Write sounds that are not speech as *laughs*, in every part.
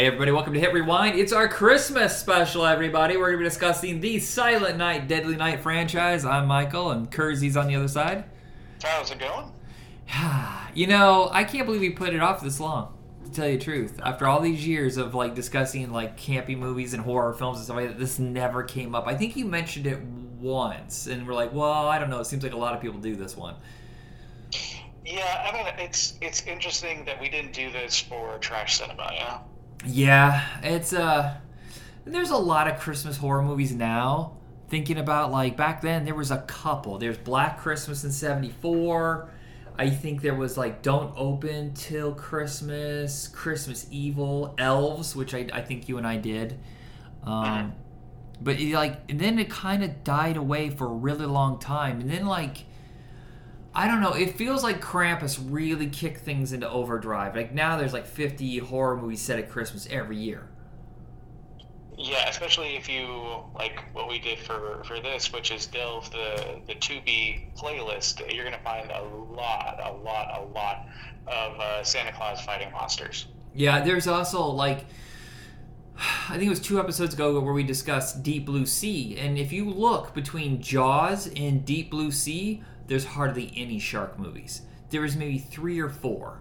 Hey everybody, welcome to Hit Rewind. It's our Christmas special, everybody. We're going to be discussing the Silent Night, Deadly Night franchise. I'm Michael, and Kersey's on the other side. How's it going? *sighs* you know, I can't believe we put it off this long. To tell you the truth, after all these years of like discussing like campy movies and horror films and stuff like that, this never came up. I think you mentioned it once, and we're like, well, I don't know. It seems like a lot of people do this one. Yeah, I mean, it's it's interesting that we didn't do this for trash cinema. Yeah. Yeah, it's uh there's a lot of Christmas horror movies now. Thinking about like back then there was a couple. There's Black Christmas in 74. I think there was like Don't Open Till Christmas, Christmas Evil, Elves, which I, I think you and I did. Um, but it, like, and then it kind of died away for a really long time. And then like, I don't know. It feels like Krampus really kicked things into overdrive. Like now, there's like 50 horror movies set at Christmas every year. Yeah, especially if you like what we did for for this, which is delve the the Tubi playlist. You're gonna find a lot, a lot, a lot of uh, Santa Claus fighting monsters. Yeah, there's also like. I think it was two episodes ago where we discussed Deep Blue Sea, and if you look between Jaws and Deep Blue Sea, there's hardly any shark movies. There was maybe three or four,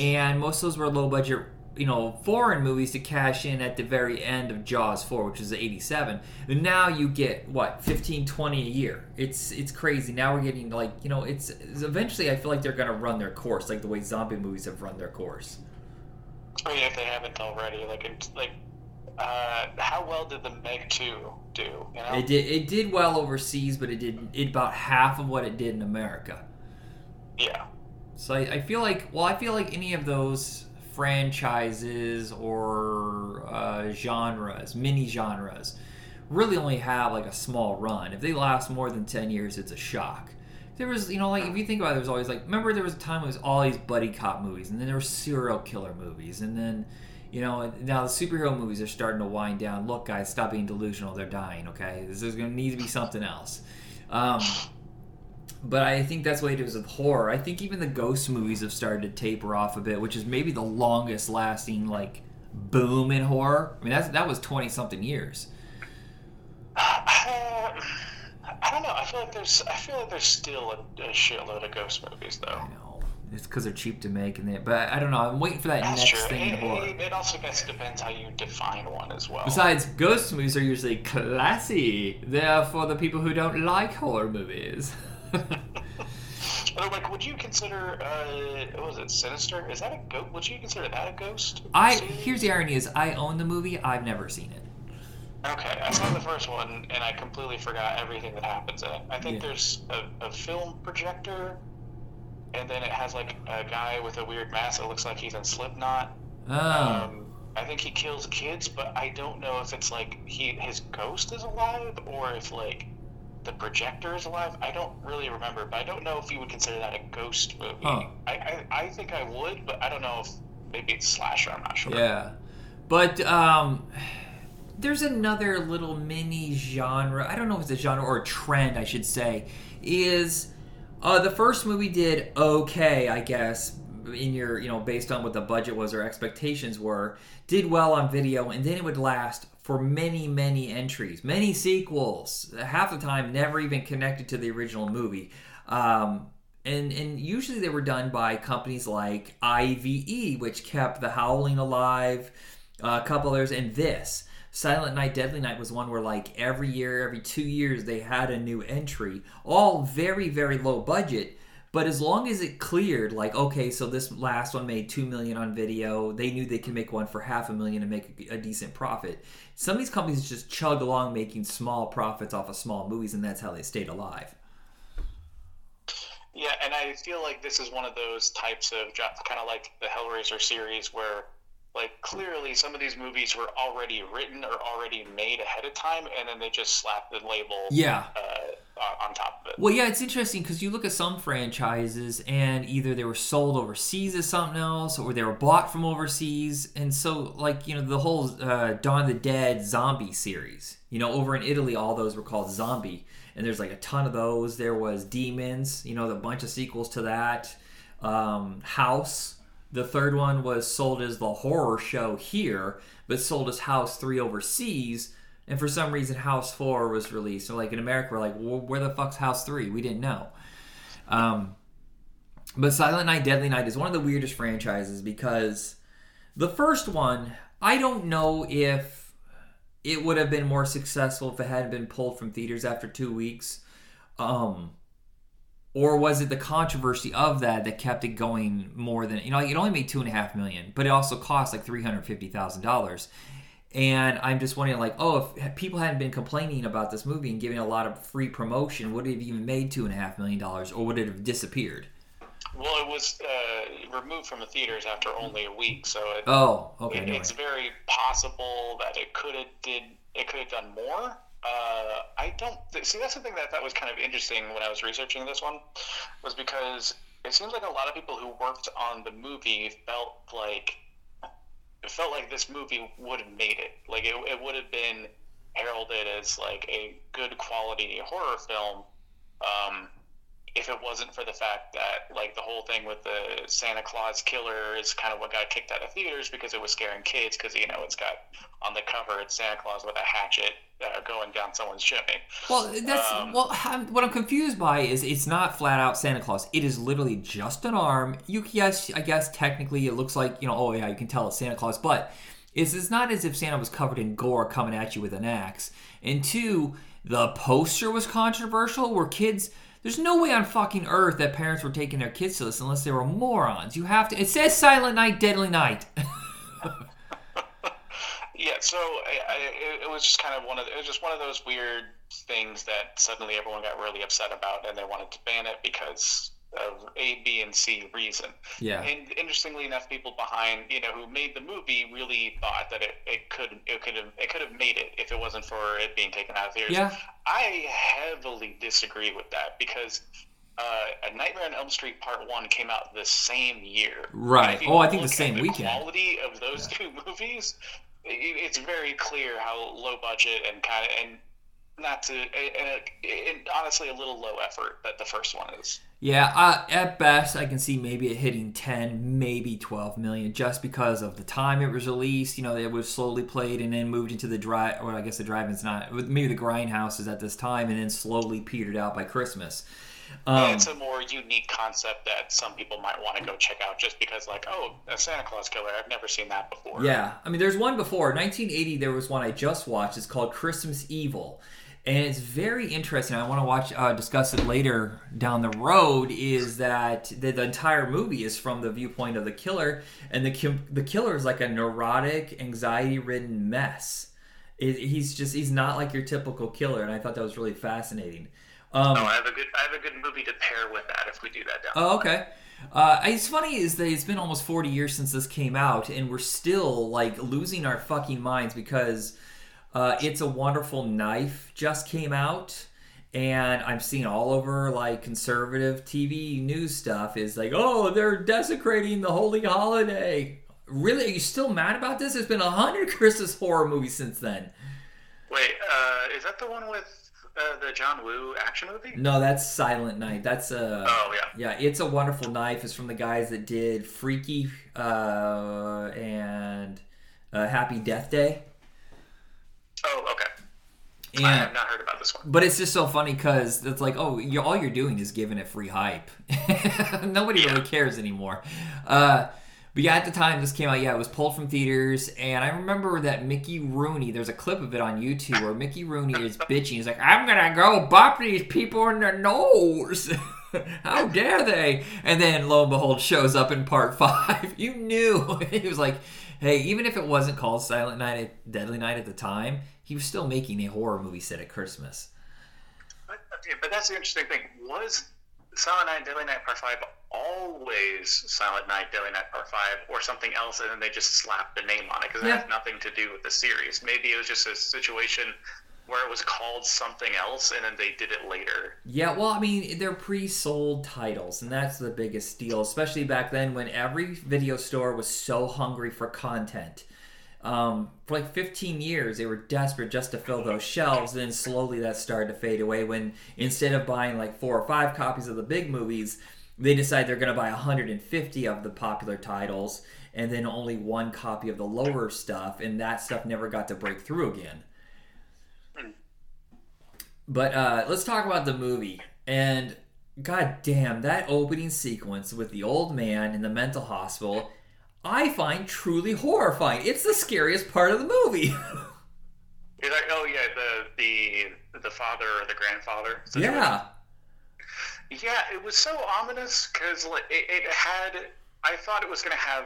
and most of those were low budget, you know, foreign movies to cash in at the very end of Jaws 4, which is 87. And now you get what 15, 20 a year. It's it's crazy. Now we're getting like you know, it's, it's eventually I feel like they're gonna run their course, like the way zombie movies have run their course. Oh yeah, if they haven't already, like it's like. Uh, how well did the Meg 2 do? You know? It did. It did well overseas, but it did it about half of what it did in America. Yeah. So I, I feel like, well, I feel like any of those franchises or uh, genres, mini genres, really only have like a small run. If they last more than ten years, it's a shock. There was, you know, like if you think about it, there was always like, remember there was a time when it was all these buddy cop movies, and then there were serial killer movies, and then you know, now the superhero movies are starting to wind down. Look, guys, stop being delusional. They're dying. Okay, this is going to need to be something else. Um, but I think that's what it is with horror. I think even the ghost movies have started to taper off a bit, which is maybe the longest lasting like boom in horror. I mean, that's that was twenty something years. Uh, *sighs* I don't know. I feel like there's. I feel like there's still a, a shitload of ghost movies, though. It's because they're cheap to make, and they. But I don't know. I'm waiting for that That's next true. thing in It, horror. it, it also guess depends how you define one as well. Besides, ghost movies are usually classy. They're for the people who don't like horror movies. *laughs* Like, would you consider uh, what was it Sinister? Is that a ghost? Would you consider that a ghost? I series? here's the irony: is I own the movie. I've never seen it. Okay, I saw the first one and I completely forgot everything that happens in it. I think Yeah. there's a, a film projector, and then it has like a guy with a weird mask that looks like he's in Slipknot. Oh, Um, I think he kills kids, but I don't know if it's like he his ghost is alive or if like the projector is alive. I don't really remember, but I don't know if you would consider that a ghost movie. Huh. I, I I think I would, but I don't know if maybe it's slasher. I'm not sure. yeah. But um, there's another little mini genre. I don't know if it's a genre or a trend, I should say. Is uh, the first movie did okay, I guess, in your you know based on what the budget was or expectations were, did well on video, and then it would last for many many entries, many sequels. Half the time, never even connected to the original movie. Um, and and usually they were done by companies like IVE, which kept The Howling alive, uh, a couple others, and this. Silent Night, Deadly Night was one where, like, every year, every two years, they had a new entry. All very, very low budget. But as long as it cleared, like, okay, so this last one made two million on video, they knew they could make one for half a million and make a, a decent profit. Some of these companies just chug along making small profits off of small movies, and that's how they stayed alive. Yeah, and I feel like this is one of those types of kind of like the Hellraiser series where, like, clearly some of these movies were already written or already made ahead of time, and then they just slapped the label Yeah. uh, on- top of it. Well, yeah, it's interesting because you look at some franchises and either they were sold overseas as something else or they were bought from overseas. And so, like, you know, the whole uh, Dawn of the Dead zombie series, you know, over in Italy, all those were called Zombie. And there's like a ton of those. There was Demons, you know, a bunch of sequels to that. Um, House, The third one was sold as the horror show here, but sold as House 3 overseas. And for some reason, House 4 was released. So, like in America, we're like, well, where the fuck's House 3? We didn't know. Um, but Silent Night, Deadly Night is one of the weirdest franchises because the first one, I don't know if it would have been more successful if it hadn't been pulled from theaters after two weeks. Um, or was it the controversy of that that kept it going more than you know? It only made two and a half million, but it also cost like three hundred fifty thousand dollars. And I'm just wondering, like, oh, if people hadn't been complaining about this movie and giving a lot of free promotion, would it have even made two and a half million dollars, or would it have disappeared? Well, it was uh, removed from the theaters after only a week, so it, oh, okay. It, anyway. It's very possible that it could have did it could have done more. Uh, I don't th- see. That's the thing that I thought was kind of interesting when I was researching this one, was because it seems like a lot of people who worked on the movie felt like it felt like this movie would have made it. Like it, it would have been heralded as like a good quality horror film. Um, if it wasn't for the fact that like the whole thing with the Santa Claus killer is kind of what got kicked out of theaters because it was scaring kids because you know it's got on the cover it's Santa Claus with a hatchet uh, going down someone's chimney. Well, that's Um, well. I'm, what I'm confused by is it's not flat out Santa Claus. It is literally just an arm. You yes, I guess technically it looks like you know. Oh yeah, you can tell it's Santa Claus, but it's, it's not as if Santa was covered in gore coming at you with an axe. And two, the poster was controversial. Where kids, there's no way on fucking earth that parents were taking their kids to this unless they were morons. You have to. It says Silent Night, Deadly Night. *laughs* Yeah, so I, I, it- was just kind of one of it was just one of those weird things that suddenly everyone got really upset about and they wanted to ban it because of A, B, and C reason. yeah. And interestingly enough, people behind you know who made the movie really thought that it, it could it could have it could have made it if it wasn't for it being taken out of theaters. Yeah. I heavily disagree with that because uh, A Nightmare on Elm Street Part One came out the same year. Right. Oh, I think the same the weekend. Quality of those two *laughs* movies, it's very clear how low budget and kind of and not to and, honestly a little low effort that the first one is. Yeah, uh, at best, I can see maybe it hitting 10, maybe 12 million just because of the time it was released. You know, it was slowly played and then moved into the drive, or I guess the drive in's not, maybe the grindhouses at this time and then slowly petered out by Christmas. Um, it's a more unique concept that some people might want to go check out just because, like, oh, a Santa Claus killer. I've never seen that before. Yeah, I mean, there's one before 1980. There was one I just watched. It's called Christmas Evil, and it's very interesting. I want to watch, uh, discuss it later down the road. Is that the, the entire movie is from the viewpoint of the killer, and the ki- the killer is like a neurotic, anxiety-ridden mess. It, he's just he's not like your typical killer, and I thought that was really fascinating. Um, Oh, I have a good, I have a good movie to pair with that if we do that down. Oh, okay. Uh, it's funny is that it's been almost 40 years since this came out, and we're still like losing our fucking minds because uh, "It's a Wonderful Knife" just came out, and I'm seeing all over like conservative TV news stuff is like, "Oh, they're desecrating the holy holiday." Really, are you still mad about this? There's been a hundred *laughs* Christmas horror movies since then. Wait, uh, is that the one with uh, the John Woo action movie? No, that's Silent Night. That's uh Oh yeah. Yeah, It's a Wonderful Knife is from the guys that did Freaky uh, and uh, Happy Death Day. Oh okay. I have not heard about this one. but it's just so funny because it's like, oh, you all you're doing is giving it free hype. *laughs* Nobody really cares anymore. Uh, but yeah, at the time this came out, yeah, it was pulled from theaters, and I remember that Mickey Rooney. There's a clip of it on YouTube where Mickey Rooney is *laughs* bitching. He's like, "I'm gonna go bop these people in the nose." *laughs* How dare they? And then lo and behold, shows up in part five. You knew he was like, "Hey, even if it wasn't called Silent Night, Deadly Night at the time, he was still making a horror movie set at Christmas." But, but that's the interesting thing. Was Silent Night, Deadly Night Part Five always Silent Night, Deadly Night Part Five, or something else, and then they just slapped the name on it because it Yeah. has nothing to do with the series? Maybe it was just a situation where it was called something else, and then they did it later. Yeah, well, I mean, they're pre-sold titles, and that's the biggest deal, especially back then when every video store was so hungry for content. Um, for like 15 years, they were desperate just to fill those shelves. Then slowly that started to fade away when instead of buying like four or five copies of the big movies, they decide they're going to buy 150 of the popular titles and then only one copy of the lower stuff, and that stuff never got to break through again. But uh, let's talk about the movie. And god damn, that opening sequence with the old man in the mental hospital, I find truly horrifying. It's the scariest part of the movie. *laughs* You're like, oh yeah, the the the father or the grandfather. situation. yeah. Yeah, it was so ominous because like, it, it had. I thought it was going to have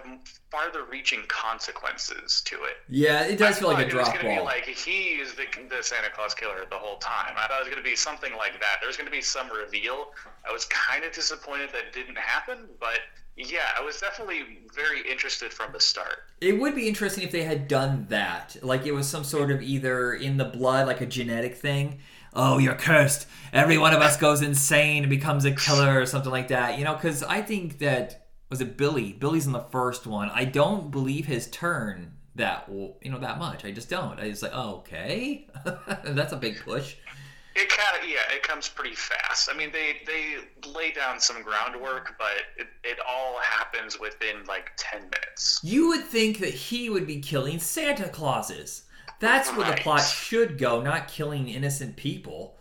farther-reaching consequences to it. Yeah, it does I feel like a thought it was drop gonna Be like he is the, the Santa Claus killer the whole time. I thought it was going to be something like that. There was going to be some reveal. I was *laughs* kind of disappointed that didn't happen, but yeah, I was definitely very interested from the start. It would be interesting if they had done that. Like it was some sort of either in the blood, like a genetic thing. Oh, you're cursed. Every one of us goes insane and becomes a killer or something like that. You know, because I think that was it Billy. Billy's in the first one. I don't believe his turn that you know that much. I just don't. I just like, oh, okay, *laughs* that's a big push. It kind of yeah, it comes pretty fast. I mean, they they lay down some groundwork, but it, it all happens within like ten minutes. You would think that he would be killing Santa Clauses. That's where the plot should go, not killing innocent people.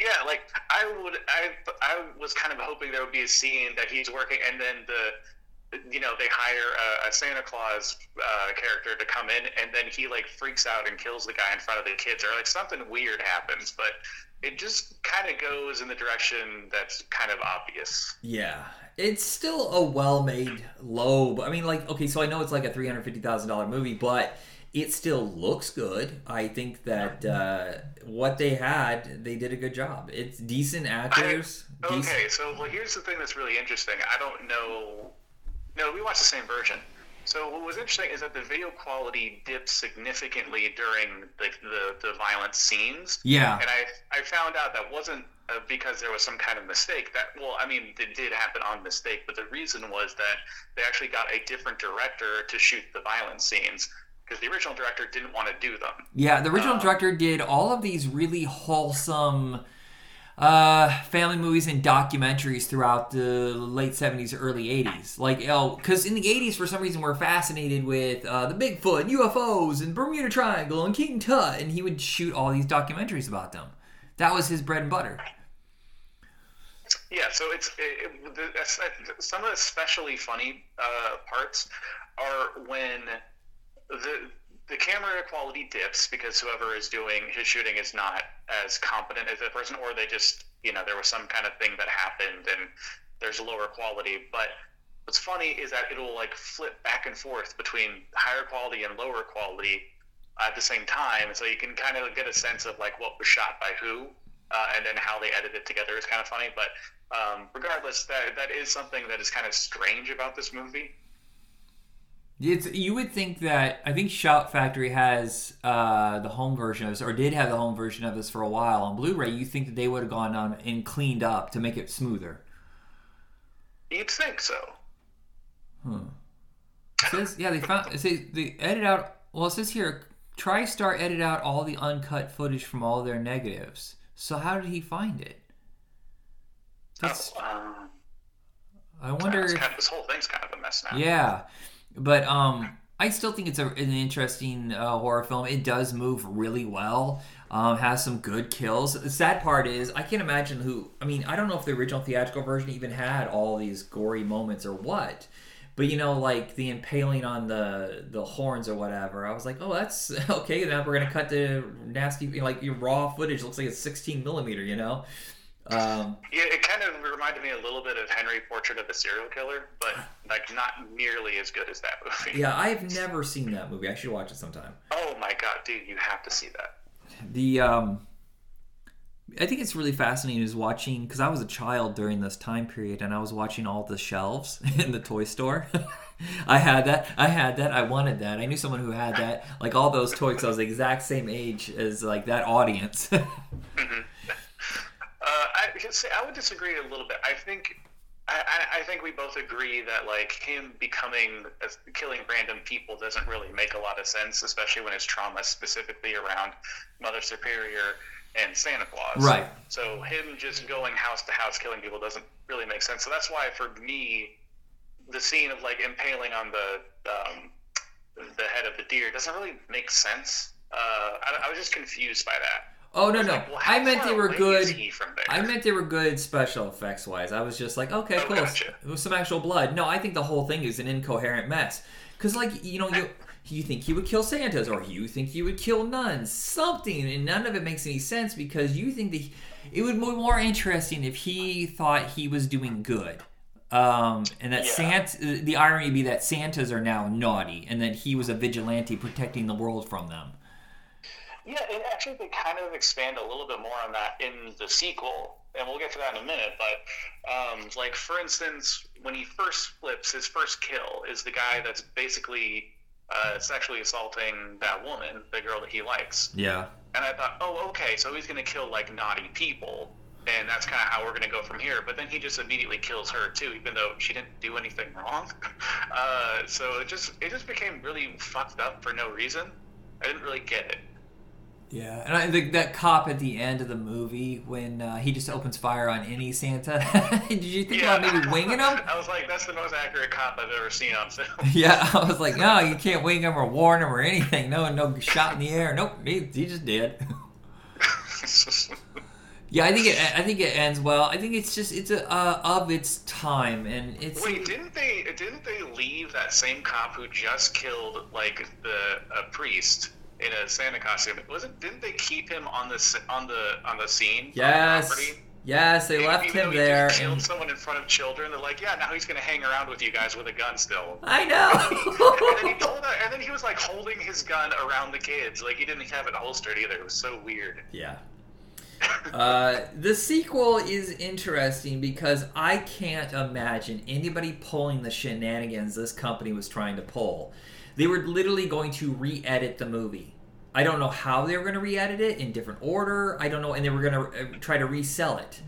Yeah, like I would, I, I was kind of hoping there would be a scene that he's working, and then the, you know, they hire a, a Santa Claus uh, character to come in, and then he like freaks out and kills the guy in front of the kids, or like something weird happens, but it just kind of goes in the direction that's kind of obvious. Yeah, it's still a well-made low. I mean, like, okay, so I know it's like a three hundred fifty thousand dollar movie, but it still looks good. I think that uh, what they had, they did a good job. It's decent actors. decent- Okay, so well, here's the thing that's really interesting. I don't know. No, we watched the same version. So what was interesting is that the video quality dipped significantly during the the, the violent scenes. Yeah, And I I found out that wasn't uh, because there was some kind of mistake. That well, I mean, it did happen on mistake, but the reason was that they actually got a different director to shoot the violent scenes because the original director didn't want to do them. yeah. The original Um, director did all of these really wholesome uh, family movies and documentaries throughout the late 70s, early 80s. Like, oh, because in the 80s, for some reason, we're fascinated with uh, the Bigfoot and UFOs and Bermuda Triangle and King Tut, and he would shoot all these documentaries about them. That was his bread and butter. Yeah, so it's it, it, the, some of the especially funny uh, parts are when the the camera quality dips because whoever is doing his shooting is not as competent as the person, or they just you know there was some kind of thing that happened and there's lower quality. But what's funny is that it'll like flip back and forth between higher quality and lower quality at the same time, so you can kind of get a sense of like what was shot by who uh, and then how they edit it together is kind of funny. But um, regardless, that that is something that is kind of strange about this movie. It's you would think that I think Shout Factory has uh, the home version of this, or did have the home version of this for a while on Blu-ray. You think that they would have gone on and cleaned up to make it smoother? You'd think so. It says yeah they found it says they edit out. Well, it says here TriStar edit out all the uncut footage from all their negatives. So how did he find it? That's, Oh, um, I wonder if kind of- this whole thing's kind of a mess now. Yeah, but um, I still think it's a, an interesting uh, horror film. It does move really well. Um, has some good kills. The sad part is I can't imagine who. I mean, I don't know if the original theatrical version even had all these gory moments or what. But you know, like the impaling on the the horns or whatever. I was like, oh, that's *laughs* okay. Now we're gonna cut the nasty, like your raw footage looks like it's 16 millimeter. You know. Um, Yeah, it kind of reminded me a little bit of Henry Portrait of a Serial Killer, but like not nearly as good as that movie. yeah, I've never seen that movie. I should watch it sometime. Oh my god, dude, you have to see that. the um I think it's really fascinating is watching because I was a child during this time period and I was watching all the shelves *laughs* in the toy store. *laughs* I had that. I had that. I wanted that. I knew someone who had that. Like all those toys, I was the exact same age as like that audience. *laughs* I could say I would disagree a little bit. I think I, I- I think we both agree that like him becoming uh, killing random people doesn't really make a lot of sense, especially when his trauma specifically around Mother Superior. and Santa Claus. Right. So him just going house to house killing people doesn't really make sense. So that's why for me, the scene of like impaling on the um, the head of the deer doesn't really make sense. Uh, I, I was just confused by that. Oh no no! Like, well, I meant they were good. is he from there? I meant they were good special effects wise. I was just like, okay, Oh, cool. gotcha. It was some actual blood. No, I think the whole thing is an incoherent mess. Cause like you know you you think he would kill Santas or you think he would kill nuns, something, and none of it makes any sense because you think that he- it would be more interesting if he thought he was doing good. Um, and that Yeah. Santa, the irony would be that Santas are now naughty, and that he was a vigilante protecting the world from them. Yeah, and actually they kind of expand a little bit more on that in the sequel, and we'll get to that in a minute. But um, like for instance, when he first flips, his first kill is the guy that's basically uh, sexually assaulting that woman, the girl that he likes. Yeah. And I thought, oh, okay, so he's gonna kill like naughty people, and that's kind of how we're gonna go from here. But then he just immediately kills her too, even though she didn't do anything wrong. *laughs* Uh, so it just it just became really fucked up for no reason. I didn't really get it. Yeah, and I think that cop at the end of the movie when uh, he just opens fire on any Santa. *laughs* Did you think about maybe winging him? *laughs* I was like, that's the most accurate cop I've ever seen on film. *laughs* Yeah, I was like, no, you can't wing him or warn him or anything. No, no shot in the air. Nope, he, he just did. yeah, I think it. I think it ends well. I think it's just it's a, uh, of its time, and it's Wait, didn't they didn't they leave that same cop who just killed like the a priest in a Santa costume? Wasn't didn't they keep him on the on the on the scene? the yes, yes, they Even- left him he there. Just killed and- someone in front of children. They're like, yeah, now he's gonna hang around with you guys with a gun still. I know. and then he pulled out, and then he was like holding his gun around the kids, like he didn't have it holstered either. It was so weird. yeah. Uh, the sequel is interesting because I can't imagine anybody pulling the shenanigans this company was trying to pull. They were literally going to re-edit the movie. I don't know how they were going to re-edit it in different order. I don't know, and they were going to uh, try to resell it.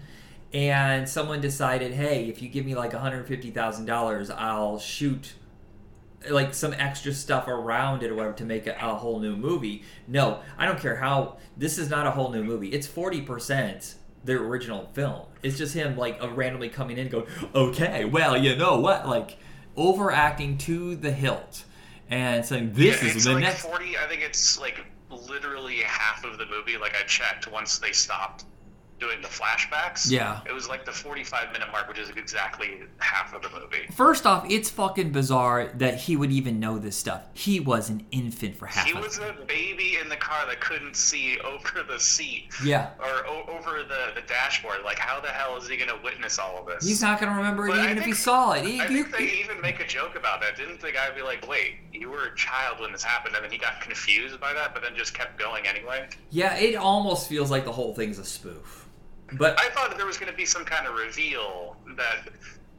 And someone decided, hey, if you give me like one hundred fifty thousand dollars, I'll shoot like some extra stuff around it or whatever to make a, a whole new movie. No, I don't care how. This is not a whole new movie. It's forty percent the original film. It's just him like uh, randomly coming in, going, "Okay, well, you know what?" Like overacting to the hilt and saying, "This Yeah, is it's the like next." 40 i think it's like literally half of the movie like i checked once they stopped doing the flashbacks Yeah. it was like the 45 minute mark which is exactly half of the movie First off, it's fucking bizarre that he would even know this stuff. He was an infant for half he was it. a baby in the car that couldn't see over the seat Yeah. or o- over the, the dashboard like how the hell is he going to witness all of this He's not going to remember it But I even if he saw it. He- I think they even make a joke about that. Didn't the guy be like, "Wait, you were a child when this happened," and then he got confused by that, but then just kept going anyway? yeah, it almost feels like the whole thing's a spoof. But I thought there was going to be some kind of reveal that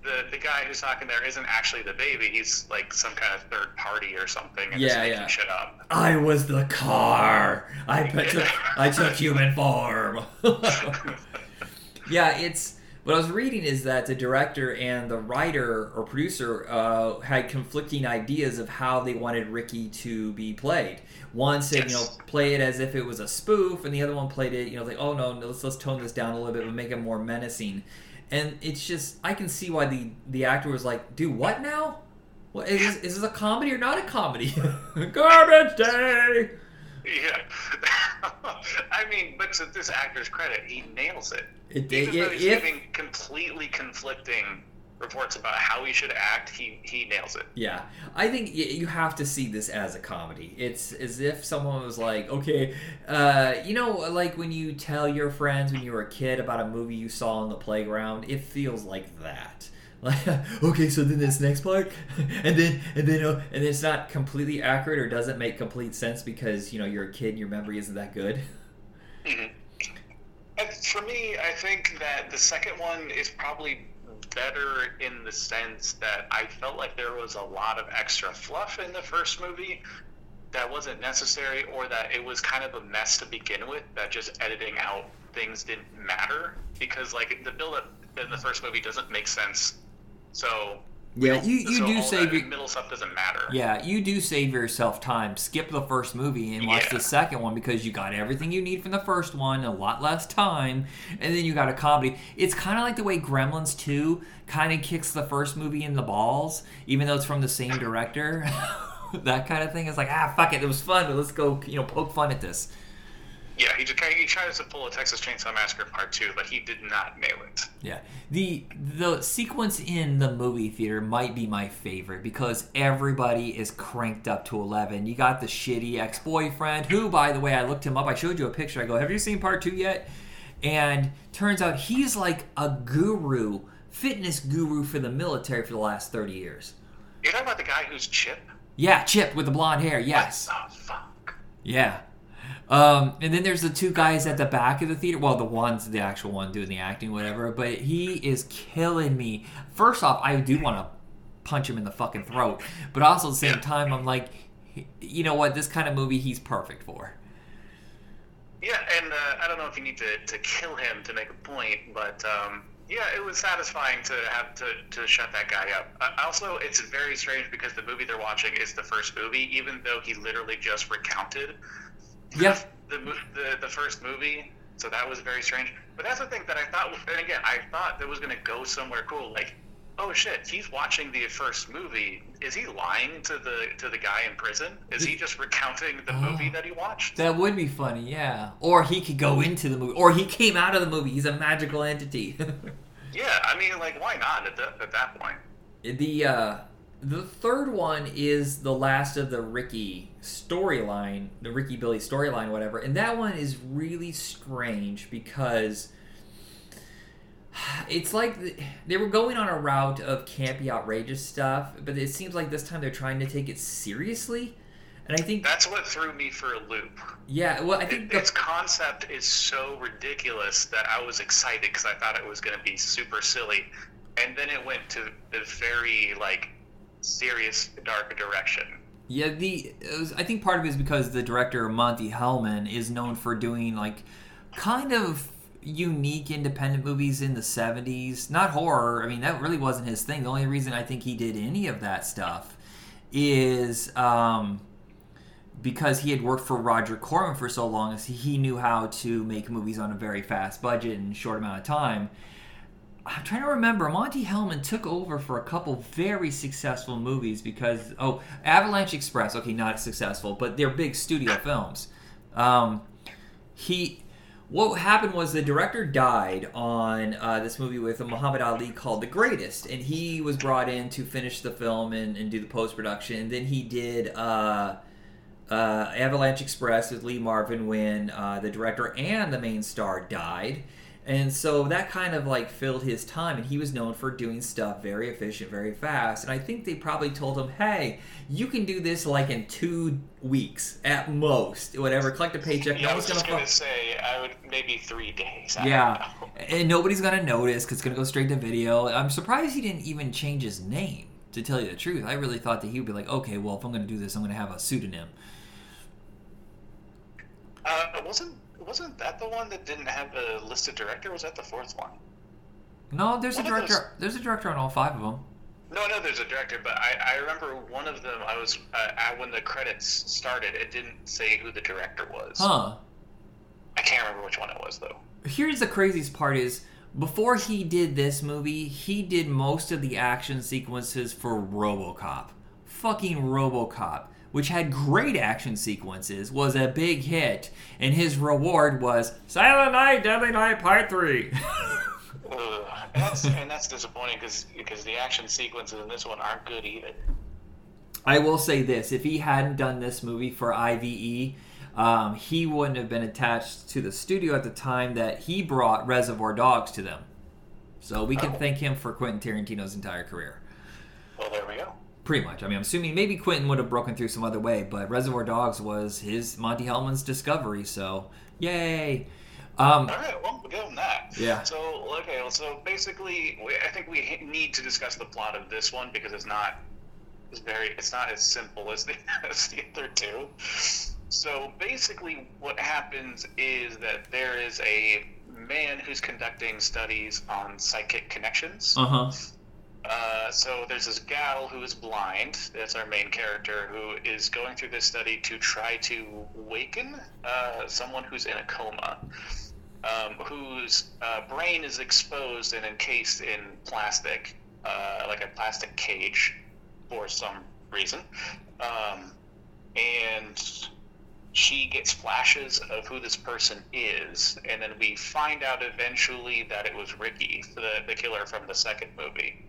the the guy who's talking there isn't actually the baby. He's like some kind of third party or something, and Yeah, yeah. shit up. I was the car. I *laughs* took, I took human form. *laughs* *laughs* yeah, it's what I was reading is that the director and the writer or producer uh, had conflicting ideas of how they wanted Ricky to be played. One said, you know, play it as if it was a spoof, and the other one played it, you know, like, oh no, no let's let's tone this down a little bit and make it more menacing. And it's just, I can see why the the actor was like, do what now? What is is this a comedy or not a comedy? *laughs* Garbage day. Yeah, *laughs* I mean, but to this actor's credit, he nails it. It, Even though he's if, giving completely conflicting reports about how he should act, he he nails it. yeah, I think you have to see this as a comedy. It's as if someone was like, okay, uh, you know, like when you tell your friends when you were a kid about a movie you saw on the playground, it feels like that. Like, *laughs* okay, so then this next part, *laughs* and then and then uh, and it's not completely accurate or doesn't make complete sense because you know you're a kid and your memory isn't that good. Mhm. For me, I think that the second one is probably better in the sense that I felt like there was a lot of extra fluff in the first movie that wasn't necessary, or that it was kind of a mess to begin with, that just editing out things didn't matter. Because, like, the build up in the first movie doesn't make sense. So, Yeah, you, you so do save your middle stuff doesn't matter. yeah you do save yourself time. Skip the first movie and watch Yeah. the second one because you got everything you need from the first one, a lot less time, and then you got a comedy. It's kind of like the way Gremlins Two kind of kicks the first movie in the balls, even though it's from the same director. *laughs* that kind of thing. is like ah fuck it, it was fun, let's go you know poke fun at this. Yeah, he just he tries to pull a Texas Chainsaw Massacre Part Two, but he did not nail it. Yeah. The the sequence in the movie theater might be my favorite because everybody is cranked up to 11. You got the shitty ex-boyfriend who by the way I looked him up. I showed you a picture. I go, "Have you seen part 2 yet?" And turns out he's like a guru, fitness guru for the military for the last 30 years. You're talking about the guy who's Chip? Yeah, Chip with the blonde hair. Yes. Oh fuck. Yeah. Um, and then there's the two guys at the back of the theater. Well, the one's the actual one doing the acting, whatever. But he is killing me. First off, I do want to punch him in the fucking throat. But also at the same time, I'm like, you know what? This kind of movie, he's perfect for. Yeah, and uh, I don't know if you need to, to kill him to make a point, but um, yeah, it was satisfying to have to, to shut that guy up. Uh, also, it's very strange because the movie they're watching is the first movie, even though he literally just recounted Yeah. the, the the first movie. So that was very strange. But that's the thing that I thought. And again, I thought that was going to go somewhere cool. Like, oh shit, he's watching the first movie. Is he lying to the to the guy in prison? Is he just recounting the movie that he watched? That would be funny, yeah. Or he could go into the movie. Or he came out of the movie. He's a magical entity. *laughs* Yeah, I mean, like, why not at, the, at that point? the uh the third one is the last of the Ricky storyline, the Ricky Billy storyline, whatever, and that one is really strange because *sighs* it's like they were going on a route of campy, outrageous stuff, but it seems like this time they're trying to take it seriously, and I think That's what threw me for a loop. yeah, well, I It, think the, its concept is so ridiculous that I was excited because I thought it was going to be super silly, and then it went to the very like serious, dark direction. Yeah, the was, I think part of it is because the director Monte Hellman is known for doing like kind of unique independent movies in the 70s. Not horror. I mean, that really wasn't his thing. The only reason I think he did any of that stuff is um, because he had worked for Roger Corman for so long, as he knew how to make movies on a very fast budget in short amount of time. I'm trying to remember. Monte Hellman took over for a couple very successful movies because oh, Avalanche Express. Okay, not successful, but they're big studio films. Um, he. What happened was the director died on uh, this movie with Muhammad Ali called The Greatest, and he was brought in to finish the film and, and do the post production. And then he did uh, uh, Avalanche Express with Lee Marvin when uh, the director and the main star died. And so that kind of like filled his time, and he was known for doing stuff very efficient, very fast. And I think they probably told him, "Hey, you can do this like in two weeks at most, whatever. Collect a paycheck. Yeah, no I was just gonna going fuck." to say I would maybe three days. I Yeah, and nobody's gonna notice because it's gonna go straight to video. I'm surprised he didn't even change his name. To tell you the truth, I really thought that he would be like, "Okay, well, if I'm gonna do this, I'm gonna have a pseudonym." Uh, wasn't wasn't that the one that didn't have a listed director? Was that the fourth one? No, there's a those- director. There's a director on all five of them. No, no, there's a director, but I, I remember one of them. I was uh, at, when the credits started. It didn't say who the director was. Huh. I can't remember which one it was though. Here's the craziest part is before he did this movie, he did most of the action sequences for RoboCop. Fucking RoboCop, which had great action sequences, was a big hit, and his reward was Silent Night, Deadly Night Part 3. *laughs* Ugh. And that's and that's disappointing because because the action sequences in this one aren't good either. I will say this: if he hadn't done this movie for IVE, um, he wouldn't have been attached to the studio at the time that he brought Reservoir Dogs to them. So we can Oh. thank him for Quentin Tarantino's entire career. Well, there we go. Pretty much. I mean, I'm assuming maybe Quentin would have broken through some other way, but Reservoir Dogs was his Monte Hellman's discovery. So, yay! Um, All right, well, we'll go on that. Yeah. So okay, well, so basically, I think we need to discuss the plot of this one because it's not it's very it's not as simple as the *laughs* as the other two. So basically, what happens is that there is a man who's conducting studies on psychic connections. uh huh. Uh, so there's this gal who is blind. That's our main character who is going through this study to try to waken uh, someone who's in a coma, um, whose uh, brain is exposed and encased in plastic, uh, like a plastic cage, for some reason. Um, and she gets flashes of who this person is, and then we find out eventually that it was Ricky, the, the killer from the second movie.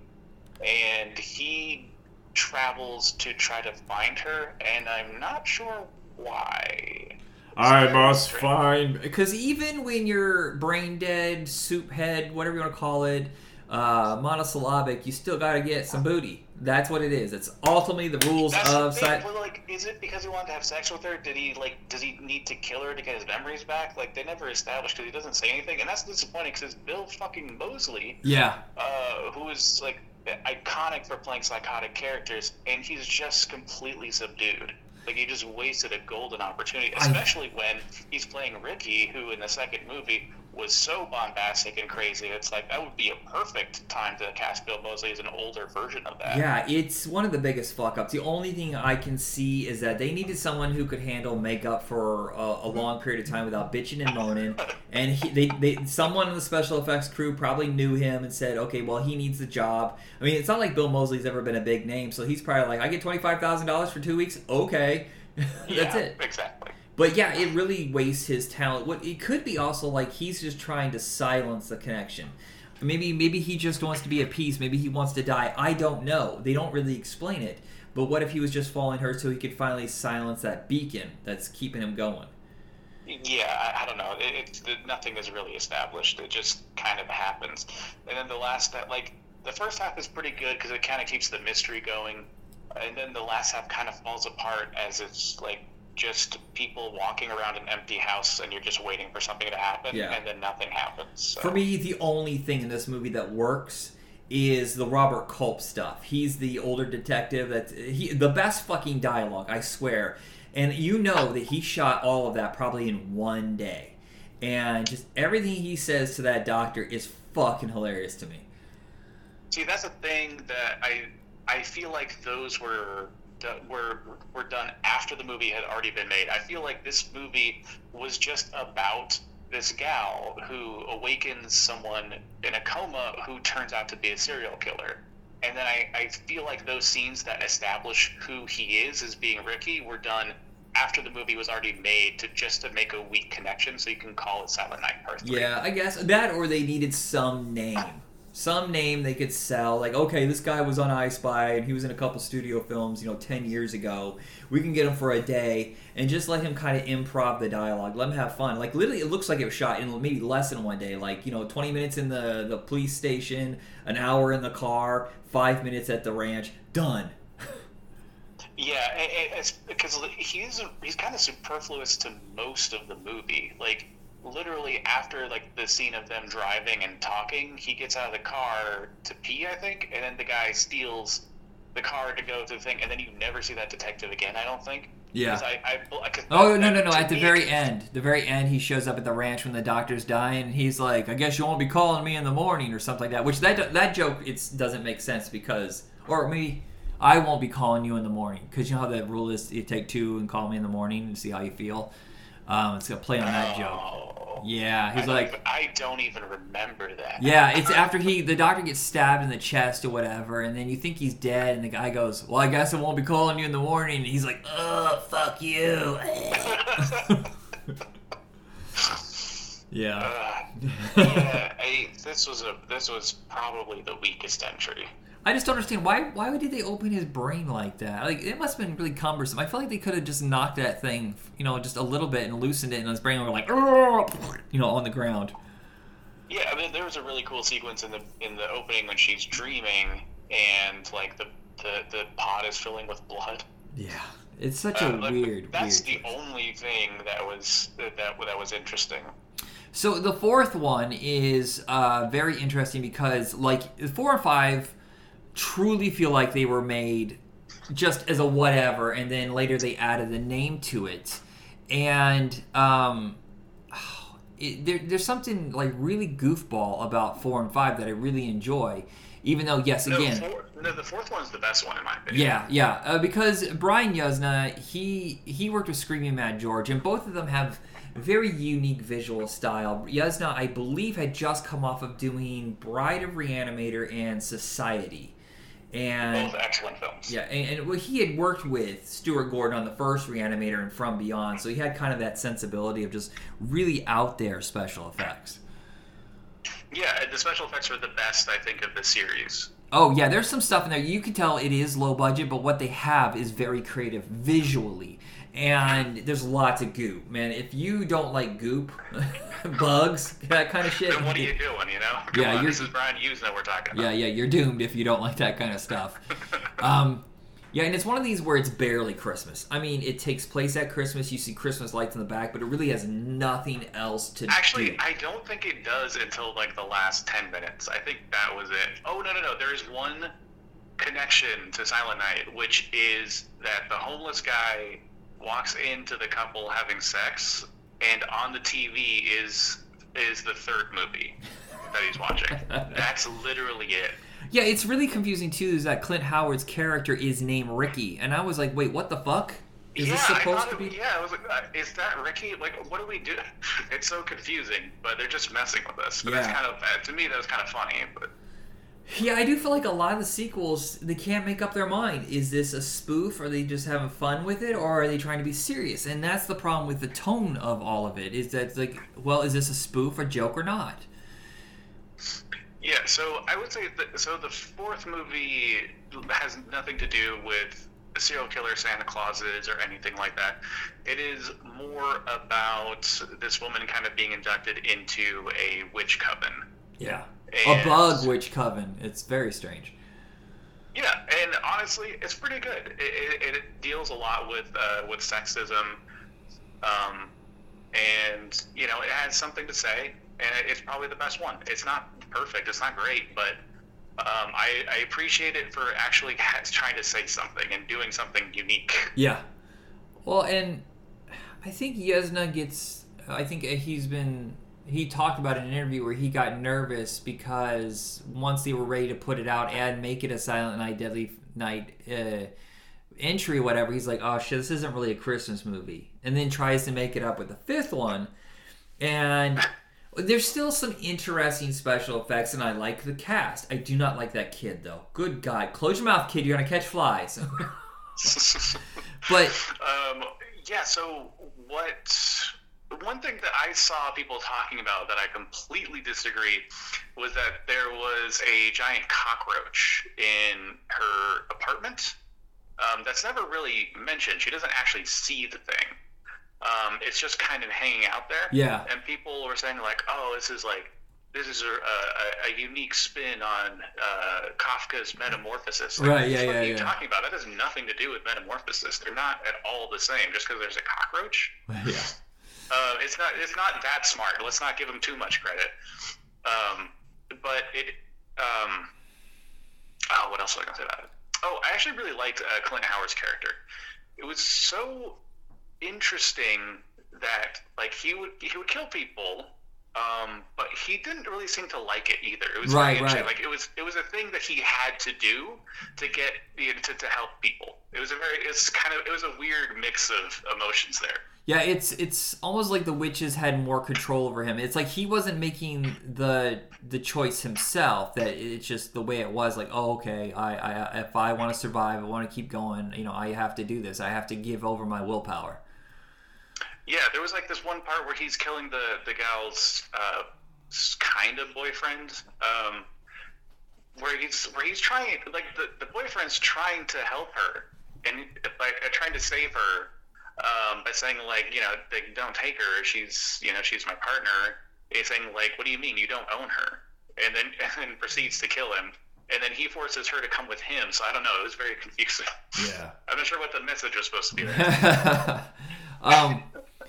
And he travels to try to find her, and I'm not sure why. I must find. Because even when you're brain dead, soup head, whatever you want to call it, uh, monosyllabic, you still got to get some booty. That's what it is. It's ultimately the rules That's of the thing. sci- Well, like, is it because he wanted to have sex with her? Did he like? Does he need to kill her to get his memories back? Like, they never established because he doesn't say anything, and that's disappointing because it's Bill fucking Moseley, Yeah. uh, who is like iconic for playing psychotic characters, and he's just completely subdued. Like he just wasted a golden opportunity, I- especially when he's playing Ricky, who in the second movie was so bombastic and crazy. It's like that would be a perfect time to cast Bill Moseley as an older version of that. Yeah, it's one of the biggest fuck ups. The only thing I can see is that they needed someone who could handle makeup for a, a long period of time without bitching and moaning. *laughs* And he, they, they, someone in the special effects crew probably knew him and said, okay, well, he needs the job. I mean, it's not like Bill Moseley's ever been a big name, so he's probably like, I get $25,000 for two weeks? Okay. *laughs* That's Yeah, it. Exactly. But yeah, it really wastes his talent. What it could be also like he's just trying to silence the connection. Maybe maybe he just wants to be at peace. Maybe he wants to die. I don't know. They don't really explain it. But what if he was just following her so he could finally silence that beacon that's keeping him going? Yeah, I, I don't know. It, it's it, nothing is really established. It just kind of happens. And then the last, that like the first half is pretty good because it kind of keeps the mystery going, and then the last half kind of falls apart as it's like just people walking around an empty house and you're just waiting for something to happen, Yeah. and then nothing happens. So. For me, the only thing in this movie that works is the Robert Culp stuff. He's the older detective that he the best fucking dialogue, I swear. And you know that he shot all of that probably in one day. And just everything he says to that doctor is fucking hilarious to me. See, that's a thing that I I feel like those were were were done after the movie had already been made. I feel like this movie was just about this gal who awakens someone in a coma who turns out to be a serial killer. And then I, I feel like those scenes that establish who he is as being Ricky were done after the movie was already made to just to make a weak connection so you can call it Silent Night Part 3. Yeah, I guess that or they needed some name. Some name they could sell. Like, okay, this guy was on I Spy and he was in a couple studio films, you know, 10 years ago. We can get him for a day and just let him kind of improv the dialogue. Let him have fun. Like, literally, it looks like it was shot in maybe less than one day. Like, you know, 20 minutes in the, the police station, an hour in the car, five minutes at the ranch. Done. *laughs* Yeah, because he's he's kind of superfluous to most of the movie. Like literally after like the scene of them driving and talking, he gets out of the car to pee, I think, and then the guy steals the car to go to the thing, and then you never see that detective again. I don't think. Yeah. I, I, Oh no no no! At the me, very end, the very end, he shows up at the ranch when the doctor's dying. And he's like, "I guess you won't be calling me in the morning" or something like that. Which that that joke it doesn't make sense because, or maybe I won't be calling you in the morning because you know how the rule is you take two and call me in the morning and see how you feel. Um, it's gonna play on that joke. Oh. Yeah, he's don't like, even- I don't even remember that. yeah, it's after he the doctor gets stabbed in the chest or whatever, and then you think he's dead, and the guy goes, "Well, I guess I won't be calling you in the morning." And he's like, "Oh, fuck you." *laughs* yeah. Uh, *laughs* yeah, I, this was a this was probably the weakest entry. I just don't understand why. Why did they open his brain like that? Like it must have been really cumbersome. I feel like they could have just knocked that thing, you know, just a little bit and loosened it, and his brain would like, you know, on the ground. Yeah, I mean, there was a really cool sequence in the in the opening when she's dreaming and like the the, the pot is filling with blood. Yeah, it's such a Uh, like, weird. That's weird the choice. only thing that was that that, that was interesting. So the fourth one is uh, very interesting because, like, four and five truly feel like they were made just as a whatever, and then later they added a name to it. And um, *sighs* it, there, there's something like really goofball about four and five that I really enjoy. Even though, yes, No, again, four, no, the fourth one's the best one in my opinion. yeah, yeah, uh, because Brian Yuzna, he he worked with Screaming Mad George, and both of them have very unique visual style. Yuzna, I believe, had just come off of doing Bride of Reanimator and Society, and Both excellent films. yeah, and, and well, he had worked with Stuart Gordon on the first Reanimator and From Beyond, so he had kind of that sensibility of just really out there special effects. Yeah, the special effects are the best, I think, of the series. Oh yeah, there's some stuff in there. You can tell it is low budget, but what they have is very creative visually. And there's lots of goop, man. If you don't like goop, *laughs* bugs, that kind of shit. Then what are you doing, you know? Come Yeah, on, you're- this is Brian Yuzna that we're talking about. Yeah, yeah, you're doomed if you don't like that kind of stuff. *laughs* Um, yeah, and it's one of these where it's barely Christmas. I mean, it takes place at Christmas. You see Christmas lights in the back, but it really has nothing else to Actually, do. I don't think it does until like the last 10 minutes. I think that was it. Oh, no, no, no. There is one connection to Silent Night, which is that the homeless guy walks into the couple having sex, and on the TV is is the third movie that he's watching. *laughs* That's literally it. Yeah, it's really confusing too. Is that Clint Howard's character is named Ricky, and I was like, wait, what the fuck? Is yeah, this supposed to it- be? Yeah, I was like, uh, is that Ricky? Like, what do we do? *laughs* It's so confusing, but they're just messing with us. But it's Yeah. kind of uh, to me that was kind of funny. But Yeah, I do feel like a lot of the sequels they can't make up their mind. Is this a spoof? Are they just having fun with it, or are they trying to be serious? And that's the problem with the tone of all of it. Is that it's like, well, is this a spoof, a joke, or not? yeah, so I would say that so the fourth movie has nothing to do with serial killer Santa Clauses or anything like that. It is more about this woman kind of being inducted into a witch coven. Yeah, And- a bug witch coven. It's very strange. Yeah, and honestly, it's pretty good. It, it, it deals a lot with uh, with sexism, um, and you know, it has something to say, and it's probably the best one. It's not perfect, it's not great, but um, I, I appreciate it for actually *laughs* trying to say something and doing something unique. Yeah. Well, and I think Yuzna gets. I think he's been. He talked about in an interview where he got nervous because once they were ready to put it out and make it a Silent Night, Deadly Night uh, entry, whatever, he's like, "Oh shit, this isn't really a Christmas movie," and then tries to make it up with the fifth one, and there's still some interesting special effects, and I like the cast. I do not like that kid though. Good God, close your mouth, kid. You're gonna catch flies. *laughs* *laughs* but um, yeah, so what? One thing that I saw people talking about that I completely disagree was that there was a giant cockroach in her apartment. Um, that's never really mentioned. She doesn't actually see the thing. Um, it's just kind of hanging out there. Yeah. And people were saying like, "Oh, this is like." This is a, a, a unique spin on uh, Kafka's Metamorphosis. Like, Right, yeah, what yeah, are you yeah. talking about? That has nothing to do with Metamorphosis. They're not at all the same. Just because there's a cockroach, *laughs* yeah. Uh, it's not. It's not that smart. Let's not give him too much credit. Um, but it. Um, oh, what else was I to say about it? Oh, I actually really liked uh, Clint Howard's character. It was so interesting that like he would he would kill people. Um, but he didn't really seem to like it either. It was Right, very right. Like it was, it was a thing that he had to do to get you know, to, to help people. It was a very, it's kind of, it was a weird mix of emotions there. Yeah, it's it's almost like the witches had more control over him. It's like he wasn't making the the choice himself. That it's just the way it was. Like, oh, okay, I, I if I want to survive, I want to keep going. You know, I have to do this. I have to give over my willpower. Yeah, there was like this one part where he's killing the the gal's uh, kind of boyfriend, um, where he's where he's trying like the the boyfriend's trying to help her and like uh, trying to save her um, by saying like you know like, don't take her, she's you know she's my partner. He's saying like, what do you mean you don't own her? And then *laughs* and then proceeds to kill him. And then he forces her to come with him. So I don't know. It was very *laughs* confusing. Yeah. I'm not sure what the message was supposed to be there. *laughs* um,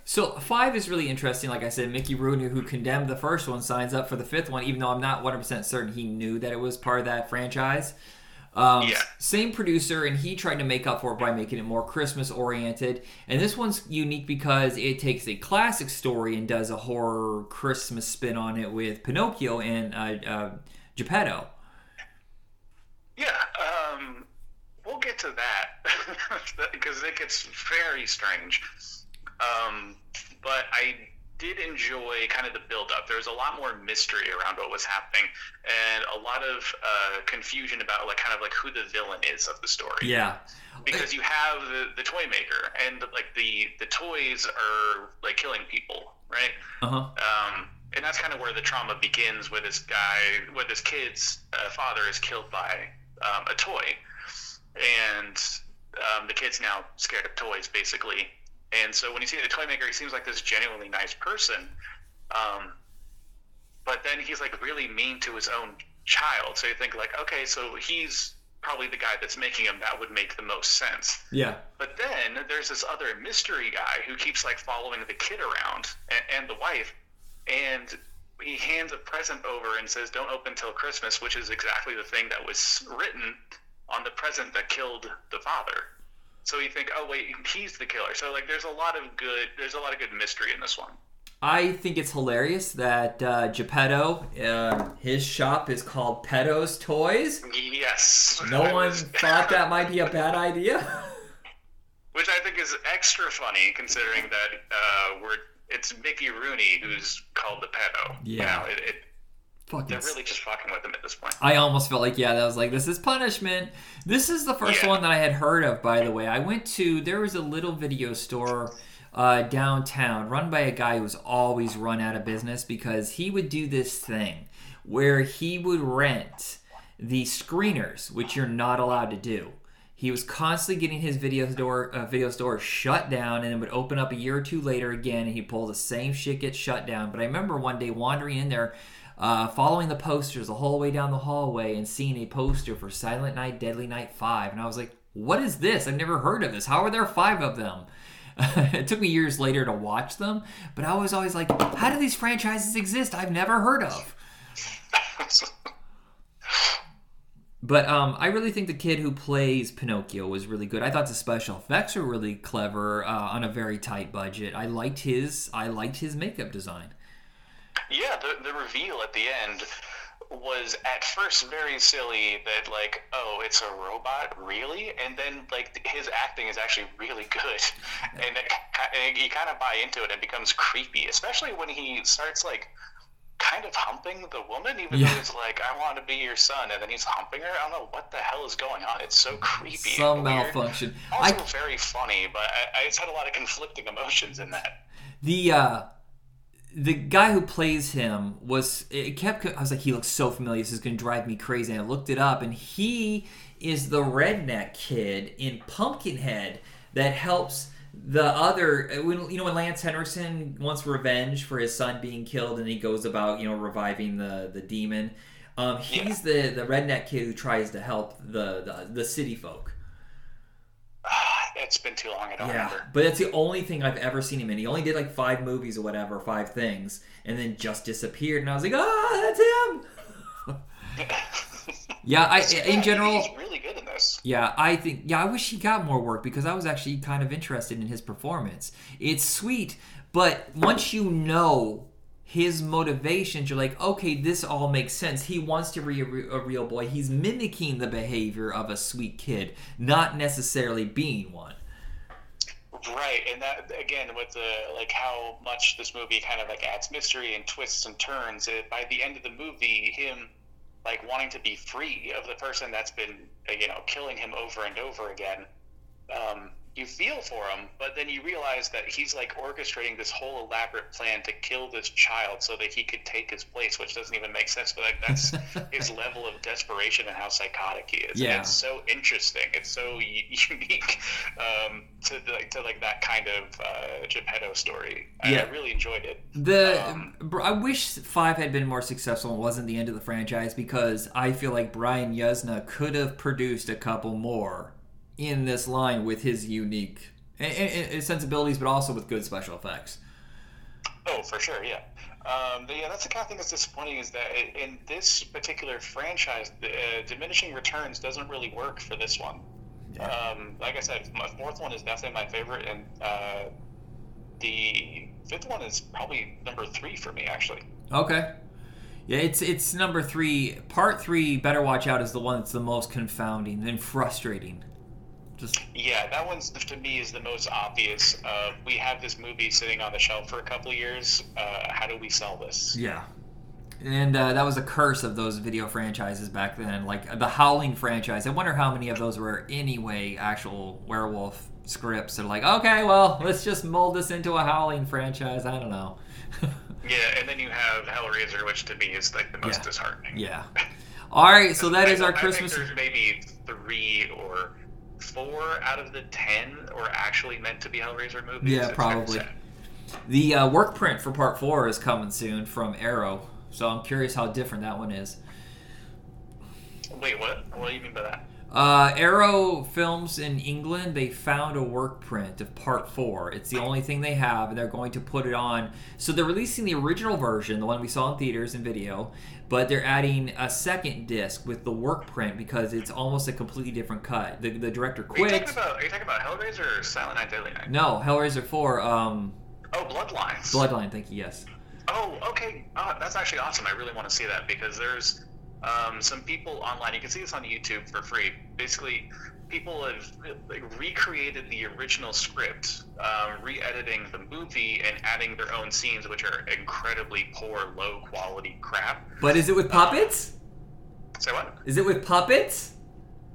so five is really interesting. Like I said, Mickey Rooney, who condemned the first one, signs up for the fifth one, even though I'm not 100 percent certain he knew that it was part of that franchise. Um, Yeah. Same producer, and he tried to make up for it by making it more Christmas oriented. And this one's unique because it takes a classic story and does a horror Christmas spin on it with Pinocchio and uh, uh, Geppetto. Yeah, um, we'll get to that *laughs* because it gets very strange. Um, but I did enjoy kind of the build up. There was a lot more mystery around what was happening, and a lot of uh, confusion about like kind of like who the villain is of the story. Yeah. because you have the, the toy maker and like the the toys are like killing people right Uh huh. um, and that's kind of where the trauma begins where this guy where this kid's uh, father is killed by um, a toy and um, the kid's now scared of toys basically and so when you see the toy maker he seems like this genuinely nice person um, but then he's like really mean to his own child so you think like okay so he's probably the guy that's making him that would make the most sense Yeah. but then there's this other mystery guy who keeps like following the kid around and, and the wife, and he hands a present over and says, "Don't open till Christmas," which is exactly the thing that was written on the present that killed the father. So you think, oh wait, he's the killer. So like, there's a lot of good, there's a lot of good mystery in this one. I think it's hilarious that uh, Geppetto, uh, his shop is called Petto's Toys. Yes. No I one was- *laughs* thought that might be a bad idea. *laughs* Which I think is extra funny considering that uh, we're it's Mickey Rooney who's called the. You Yeah. know, it, it, Fucking they're really just fucking with him at this point. I almost felt like, yeah, that was like, this is punishment. This is the first Yeah. one that I had heard of, by the way. I went to, there was a little video store uh, downtown run by a guy who was always run out of business because he would do this thing where he would rent the screeners, which you're not allowed to do. He was constantly getting his video store, uh, video store shut down, and it would open up a year or two later again, and he'd pull the same shit get shut down. But I remember one day wandering in there, uh, following the posters the whole way down the hallway, and seeing a poster for Silent Night, Deadly Night Five, and I was like, "What is this? I've never heard of this. How are there five of them?" *laughs* it took me years later to watch them, but I was always like, "How do these franchises exist? I've never heard of." *laughs* But um, I really think the kid who plays Pinocchio was really good. I thought the special effects were really clever uh, on a very tight budget. I liked his I liked his makeup design. Yeah, the, the reveal at the end was at first very silly that like, oh, it's a robot, really? And then like his acting is actually really good, and, it, and you kind of buy into it and it becomes creepy, especially when he starts like kind of humping the woman, even Yeah. though it's like, I want to be your son, and then he's humping her. I don't know what the hell is going on. It's so creepy. Some malfunction. Also I very funny, but I, I just had a lot of conflicting emotions in that. the uh, the guy who plays him was it kept I was like he looks so familiar. This is gonna drive me crazy. And I looked it up, and he is the redneck kid in Pumpkinhead that helps the other when you know when Lance Henriksen wants revenge for his son being killed and he goes about you know reviving the the demon um, he's the the redneck kid who tries to help the the, the city folk it's been too long. I don't yeah remember. but that's the only thing I've ever seen him in he only did like five movies or whatever five things and then just disappeared and I was like ah that's him *laughs* yeah I in general he's really good in this. Yeah, I think yeah, I wish he got more work because I was actually kind of interested in his performance. It's sweet, but once you know his motivations, you're like, okay, this all makes sense. He wants to be a, re- a real boy. He's mimicking the behavior of a sweet kid, not necessarily being one. Right, and that again with the like how much this movie kind of like adds mystery and twists and turns. It, by the end of the movie, him like wanting to be free of the person that's been uh, you know killing him over and over again. Um, you feel for him, but then you realize that he's like orchestrating this whole elaborate plan to kill this child so that he could take his place, which doesn't even make sense. But like, that's *laughs* his level of desperation and how psychotic he is. Yeah. And it's so interesting. It's so u- *laughs* unique um, to like to like that kind of uh, Geppetto story. I, Yeah. I really enjoyed it. The Um, I wish five had been more successful and wasn't the end of the franchise because I feel like Brian Yuzna could have produced a couple more in this line with his unique and, and, and sensibilities, but also with good special effects. Oh, for sure, yeah. Um, but yeah, that's the kind of thing that's disappointing is that in this particular franchise, the, uh, diminishing returns doesn't really work for this one. Um, like I said, my fourth one is definitely my favorite, and uh, the fifth one is probably number three for me, actually. Okay. Yeah, it's it's number three. Part three, Better Watch Out, is the one that's the most confounding and frustrating. Just Yeah, that one's to me is the most obvious. Uh, we have this movie sitting on the shelf for a couple of years. Uh, how do we sell this? yeah. And uh, that was a curse of those video franchises back then, like the Howling franchise. I wonder how many of those were anyway actual werewolf scripts. They're like, okay, well, let's just mold this into a Howling franchise. I don't know. *laughs* Yeah, and then you have Hellraiser, which to me is like the most Yeah. disheartening. yeah. *laughs* All right, so that I is our Christmas. I think there's maybe three or four out of the ten are actually meant to be Hellraiser movies. Yeah, probably. The uh, work print for part four is coming soon from Arrow, so I'm curious how different that one is. Wait, what? What do you mean by that? Uh, Arrow Films in England, they found a work print of part four. It's the only thing they have, and they're going to put it on. So they're releasing the original version, the one we saw in theaters and video, but they're adding a second disc with the work print because it's almost a completely different cut. The, the director Are you, talking about, are you talking about Hellraiser or Silent Night Deadly Night? No, Hellraiser 4, um, Oh, Bloodlines. Bloodline, thank you, yes. Oh, okay. Uh, that's actually awesome. I really want to see that because there's um, some people online. You can see this on YouTube for free. Basically, people have like, recreated the original script, um, re-editing the movie and adding their own scenes, which are incredibly poor, low-quality crap. But is it with puppets? Say what? Is it with puppets?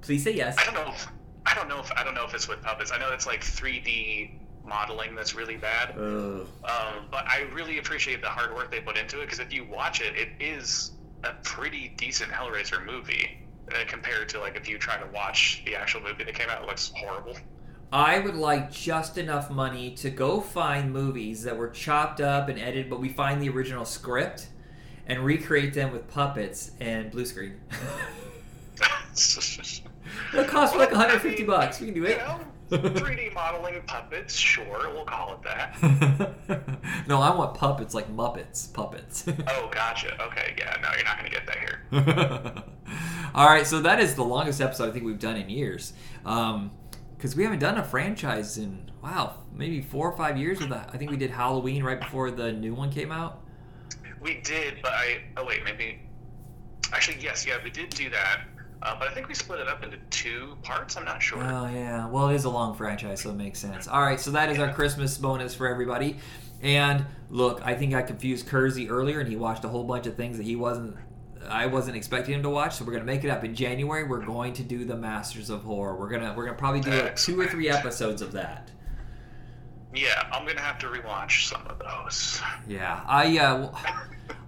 Please say yes. I don't know. If, I don't know if I don't know if it's with puppets. I know it's like 3D modeling that's really bad. Um, but I really appreciate the hard work they put into it because if you watch it, it is a pretty decent Hellraiser movie uh, compared to like if you try to watch the actual movie that came out. It looks horrible. I would like just enough money to go find movies that were chopped up and edited, but we find the original script and recreate them with puppets and blue screen. *laughs* *laughs* It'll cost like Well, I 150 mean, bucks. We can do You it. know, 3D modeling puppets, sure, we'll call it that. *laughs* no, I want puppets like Muppets. Puppets. Oh, gotcha. Okay, yeah, no, you're not gonna get that here. *laughs* All right, so that is the longest episode I think we've done in years. Um, because we haven't done a franchise in wow, maybe four or five years. With that, I think we did Halloween right before the new one came out. We did, but I. Oh wait, maybe. Actually, yes, yeah, we did do that. Uh, but I think we split it up into two parts. I'm not sure. Oh yeah, well it is a long franchise, so it makes sense. All right, so that is our Christmas bonus for everybody. And look, I think I confused Kersey earlier, and he watched a whole bunch of things that he wasn't. I wasn't expecting him to watch, so we're gonna make it up in January. We're going to do the Masters of Horror. We're gonna we're gonna probably do like two or three episodes of that. Yeah, I'm gonna have to rewatch some of those. Yeah, I uh,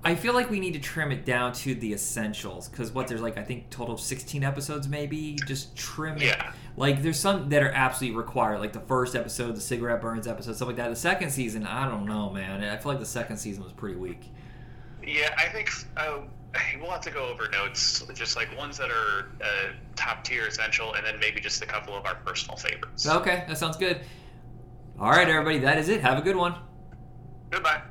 I feel like we need to trim it down to the essentials because what there's like I think total of 16 episodes maybe. Just trim it. Yeah. Like there's some that are absolutely required, like the first episode, the cigarette burns episode, stuff like that. The second season, I don't know, man. I feel like the second season was pretty weak. Yeah, I think uh, *laughs* we'll have to go over notes, just like ones that are uh, top tier essential, and then maybe just a couple of our personal favorites. Okay, that sounds good. All right, everybody, that is it. Have a good one. Goodbye.